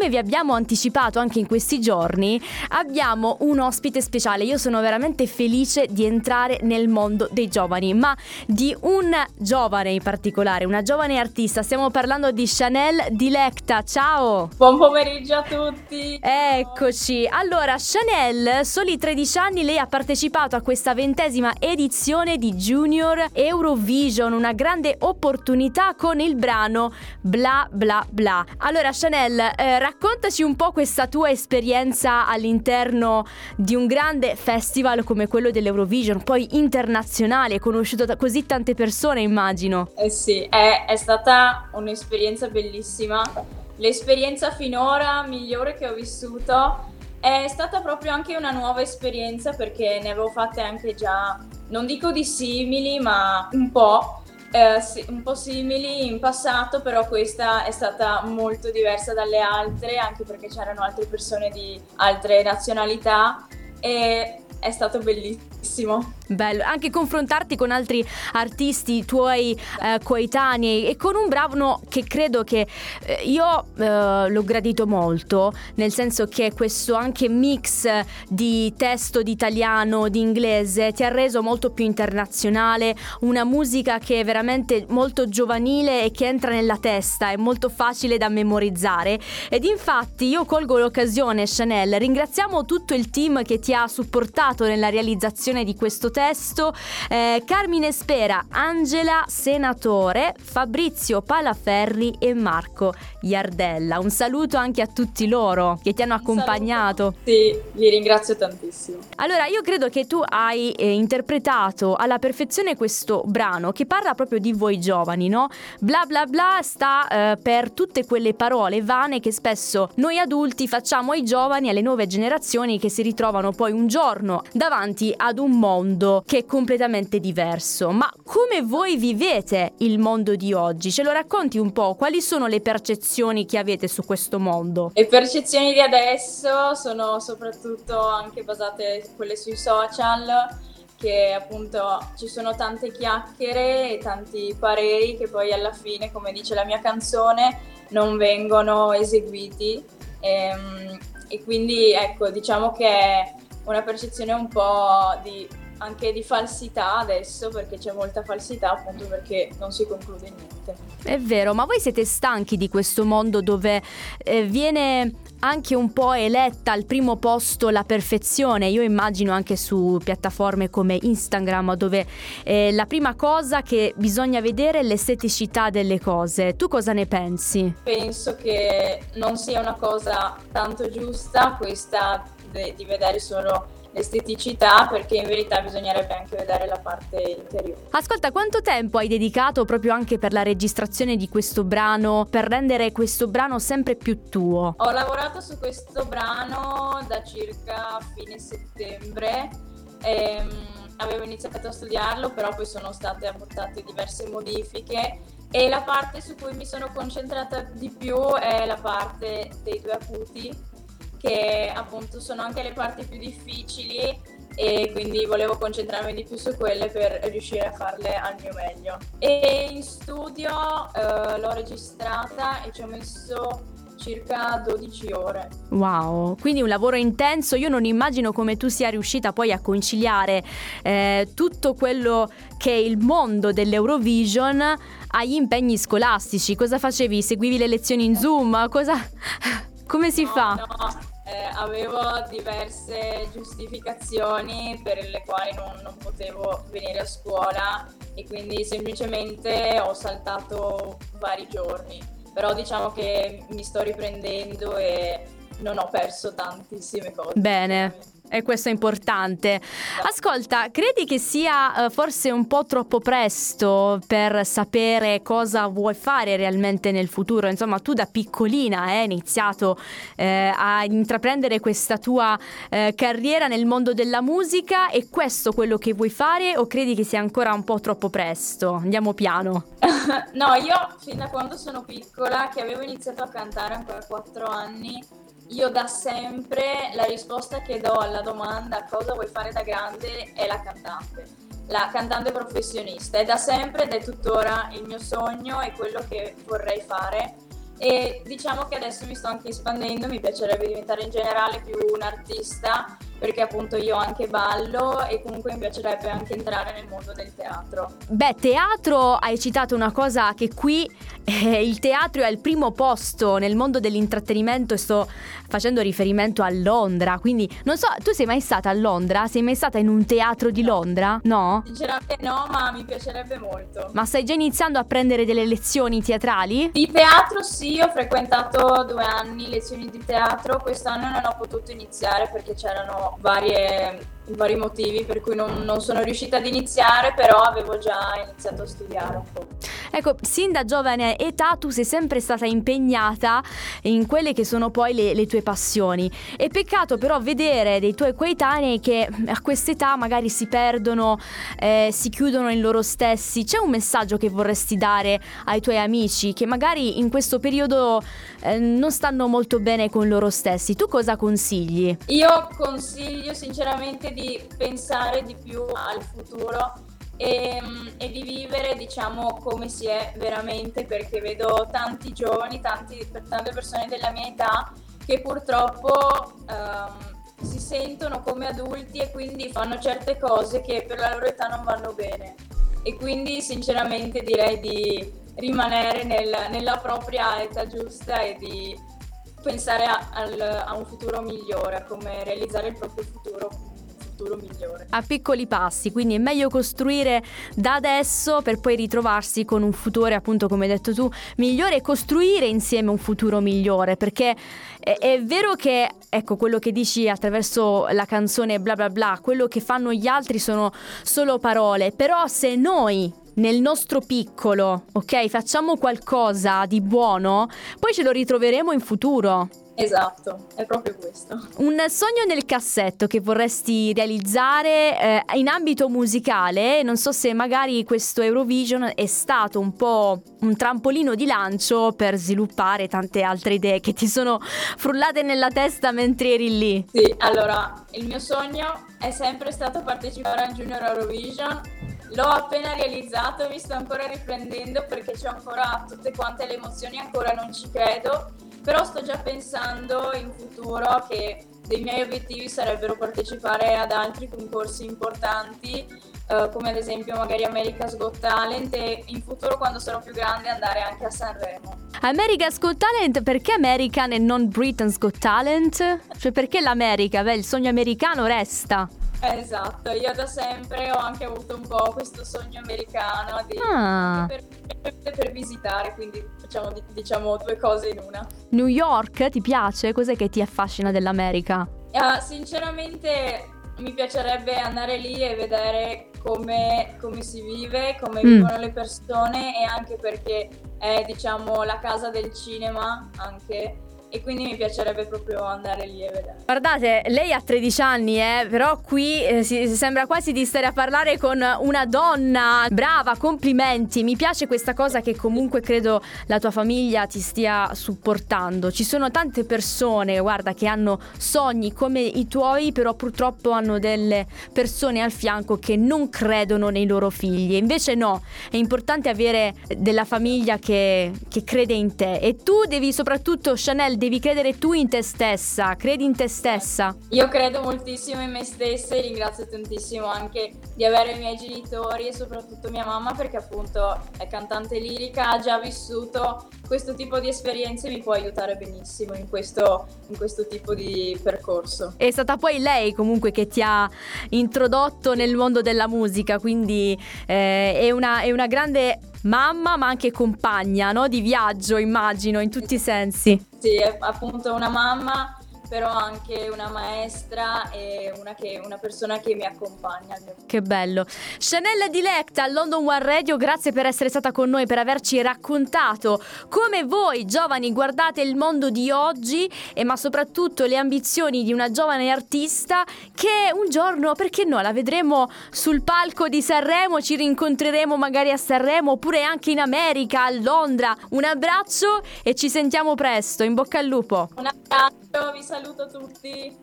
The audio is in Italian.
come vi abbiamo anticipato anche in questi giorni, abbiamo un ospite speciale. Io sono veramente felice di entrare nel mondo dei giovani, ma di un giovane in particolare, una giovane artista. Stiamo parlando di Chanel Dilecta. Ciao! Buon pomeriggio a tutti! Eccoci. Allora, Chanel, soli 13 anni, lei ha partecipato a questa ventesima edizione di Junior Eurovision, una grande opportunità con il brano Bla Bla Bla. Allora, Chanel, eh, raccontaci un po' questa tua esperienza all'interno di un grande festival come quello dell'Eurovision, poi internazionale, conosciuto da così tante persone, immagino. Eh sì, è, è stata un'esperienza bellissima. L'esperienza finora migliore che ho vissuto è stata proprio anche una nuova esperienza perché ne avevo fatte anche già, non dico di simili, ma un po'. Eh, sì, un po' simili in passato, però questa è stata molto diversa dalle altre, anche perché c'erano altre persone di altre nazionalità. E è stato bellissimo. Bello, anche confrontarti con altri artisti tuoi eh, coetanei e con un brano che credo che eh, io eh, l'ho gradito molto, nel senso che questo anche mix di testo di italiano, di inglese ti ha reso molto più internazionale, una musica che è veramente molto giovanile e che entra nella testa, è molto facile da memorizzare ed infatti io colgo l'occasione Chanel, ringraziamo tutto il team che ti ha supportato nella realizzazione di questo testo eh, Carmine Spera, Angela Senatore, Fabrizio Palaferri e Marco Iardella. Un saluto anche a tutti loro che ti hanno accompagnato. Sì, vi ringrazio tantissimo. Allora, io credo che tu hai eh, interpretato alla perfezione questo brano che parla proprio di voi giovani, no? Bla bla bla sta eh, per tutte quelle parole vane che spesso noi adulti facciamo ai giovani, alle nuove generazioni che si ritrovano poi un giorno davanti ad un mondo che è completamente diverso. Ma come voi vivete il mondo di oggi? Ce lo racconti un po'? Quali sono le percezioni che avete su questo mondo? Le percezioni di adesso sono soprattutto anche basate quelle sui social che appunto ci sono tante chiacchiere e tanti pareri che poi alla fine, come dice la mia canzone, non vengono eseguiti. E, ehm, e quindi ecco, diciamo che una percezione un po' di anche di falsità adesso perché c'è molta falsità appunto perché non si conclude niente. È vero, ma voi siete stanchi di questo mondo dove eh, viene anche un po' eletta al primo posto la perfezione. Io immagino anche su piattaforme come Instagram dove eh, la prima cosa che bisogna vedere è l'esteticità delle cose. Tu cosa ne pensi? Penso che non sia una cosa tanto giusta questa de- di vedere solo l'esteticità perché in verità bisognerebbe anche vedere la parte interiore. Ascolta, quanto tempo hai dedicato proprio anche per la registrazione di questo brano, per rendere questo brano sempre più tuo? Ho lavorato su questo brano da circa fine settembre. Ehm, avevo iniziato a studiarlo, però poi sono state apportate diverse modifiche e la parte su cui mi sono concentrata di più è la parte dei due acuti che appunto sono anche le parti più difficili e quindi volevo concentrarmi di più su quelle per riuscire a farle al mio meglio. E in studio eh, l'ho registrata e ci ho messo circa 12 ore. Wow, quindi un lavoro intenso. Io non immagino come tu sia riuscita poi a conciliare eh, tutto quello che è il mondo dell'Eurovision agli impegni scolastici. Cosa facevi? Seguivi le lezioni in Zoom? Cosa... Come si no, fa? No eh, avevo diverse giustificazioni per le quali non, non, potevo venire a scuola e quindi semplicemente ho saltato vari giorni. Però diciamo che mi sto riprendendo e non ho perso tantissime cose. Bene. E questo è importante. Ascolta, credi che sia uh, forse un po' troppo presto per sapere cosa vuoi fare realmente nel futuro? Insomma, tu da piccolina hai iniziato eh, a intraprendere questa tua eh, carriera nel mondo della musica e questo quello che vuoi fare o credi che sia ancora un po' troppo presto? Andiamo piano. no, io fin da quando sono piccola, che avevo iniziato a cantare ancora a 4 anni, io da sempre la risposta che do alla domanda cosa vuoi fare da grande è la cantante, la cantante professionista. È da sempre ed è tuttora il mio sogno e quello che vorrei fare. e diciamo che adesso mi sto anche espandendo, mi piacerebbe diventare in generale più un artista perché appunto io anche ballo e comunque mi piacerebbe anche entrare nel mondo del teatro. Beh, teatro hai citato una cosa che qui eh, il teatro è al primo posto nel mondo dell'intrattenimento e sto facendo riferimento a Londra, quindi non so, tu sei mai stata a Londra? Sei mai stata in un teatro di Londra? No? Sinceramente no, ma mi piacerebbe molto. Ma stai già iniziando a prendere delle lezioni teatrali? Di teatro sì, ho frequentato due anni lezioni di teatro, quest'anno non ho potuto iniziare perché c'erano varie, vari motivi per cui non, non, sono riuscita ad iniziare, però avevo già iniziato a studiare un po'. Ecco, sin da giovane età tu sei sempre stata impegnata in quelle che sono poi le, le tue passioni. È peccato però vedere dei tuoi coetanei che a quest'età magari si perdono, eh, si chiudono in loro stessi. C'è un messaggio che vorresti dare ai tuoi amici che magari in questo periodo eh, non stanno molto bene con loro stessi? Tu cosa consigli? Io consiglio sinceramente di pensare di più al futuro e, e, di vivere diciamo come si è veramente perché vedo tanti giovani, tanti, tante persone della mia età che purtroppo um, si sentono come adulti e quindi fanno certe cose che per la loro età non vanno bene. E quindi sinceramente direi di rimanere nel, nella propria età giusta e di pensare a, al, a un futuro migliore, come realizzare il proprio futuro futuro migliore. A piccoli passi, quindi è meglio costruire da adesso per poi ritrovarsi con un futuro, appunto come hai detto tu, migliore e costruire insieme un futuro migliore, perché è, è vero che, ecco, quello che dici attraverso la canzone bla bla bla, quello che fanno gli altri sono solo parole, però se noi nel nostro piccolo, ok? Facciamo qualcosa di buono, poi ce lo ritroveremo in futuro. Esatto, è proprio questo. Un sogno nel cassetto che vorresti realizzare eh, in ambito musicale, non so se magari questo Eurovision è stato un po' un trampolino di lancio per sviluppare tante altre idee che ti sono frullate nella testa mentre eri lì. Sì, allora, il mio sogno è sempre stato partecipare al Junior Eurovision L'ho appena realizzato, mi sto ancora riprendendo perché c'ho ancora tutte quante le emozioni, ancora non ci credo, però sto già pensando in futuro che dei miei obiettivi sarebbero partecipare ad altri concorsi importanti, eh, come ad esempio magari America's Got Talent e in futuro quando sarò più grande andare anche a Sanremo. America's Got Talent, perché American e non Britain's Got Talent? Cioè perché l'America? Beh, il sogno americano resta. Esatto, io da sempre ho anche avuto un po' questo sogno americano di, ah. per, per, visitare, quindi facciamo diciamo due cose in una. New York ti piace? Cos'è che ti affascina dell'America? Uh, sinceramente mi piacerebbe andare lì e vedere come, come si vive, come mm. vivono le persone e anche perché è diciamo la casa del cinema anche e quindi mi piacerebbe proprio andare lì e vedere. Guardate, lei ha 13 anni, eh, però qui eh, si, sembra quasi di stare a parlare con una donna brava, complimenti. Mi piace questa cosa che comunque credo la tua famiglia ti stia supportando. Ci sono tante persone, guarda, che hanno sogni come i tuoi, però purtroppo hanno delle persone al fianco che non credono nei loro figli. Invece no, è importante avere della famiglia che, che crede in te e tu devi soprattutto Chanel devi credere tu in te stessa, credi in te stessa. Io credo moltissimo in me stessa e ringrazio tantissimo anche di avere i miei genitori e soprattutto mia mamma perché appunto è cantante lirica, ha già vissuto questo tipo di esperienze e mi può aiutare benissimo in questo, in questo tipo di percorso. È stata poi lei comunque che ti ha introdotto nel mondo della musica, quindi eh, è, una, è una grande mamma ma anche compagna no? di viaggio immagino in tutti i sensi. Sì, appunto una mamma però anche una maestra e una, che, una, persona che mi accompagna. Che bello. Chanel Dilecta, London One Radio, grazie per essere stata con noi, per averci raccontato come voi giovani guardate il mondo di oggi e ma soprattutto le ambizioni di una giovane artista che un giorno, perché no, la vedremo sul palco di Sanremo, ci rincontreremo magari a Sanremo oppure anche in America, a Londra. Un abbraccio e ci sentiamo presto, in bocca al lupo. Un abbraccio, vi saluto saluto tutti.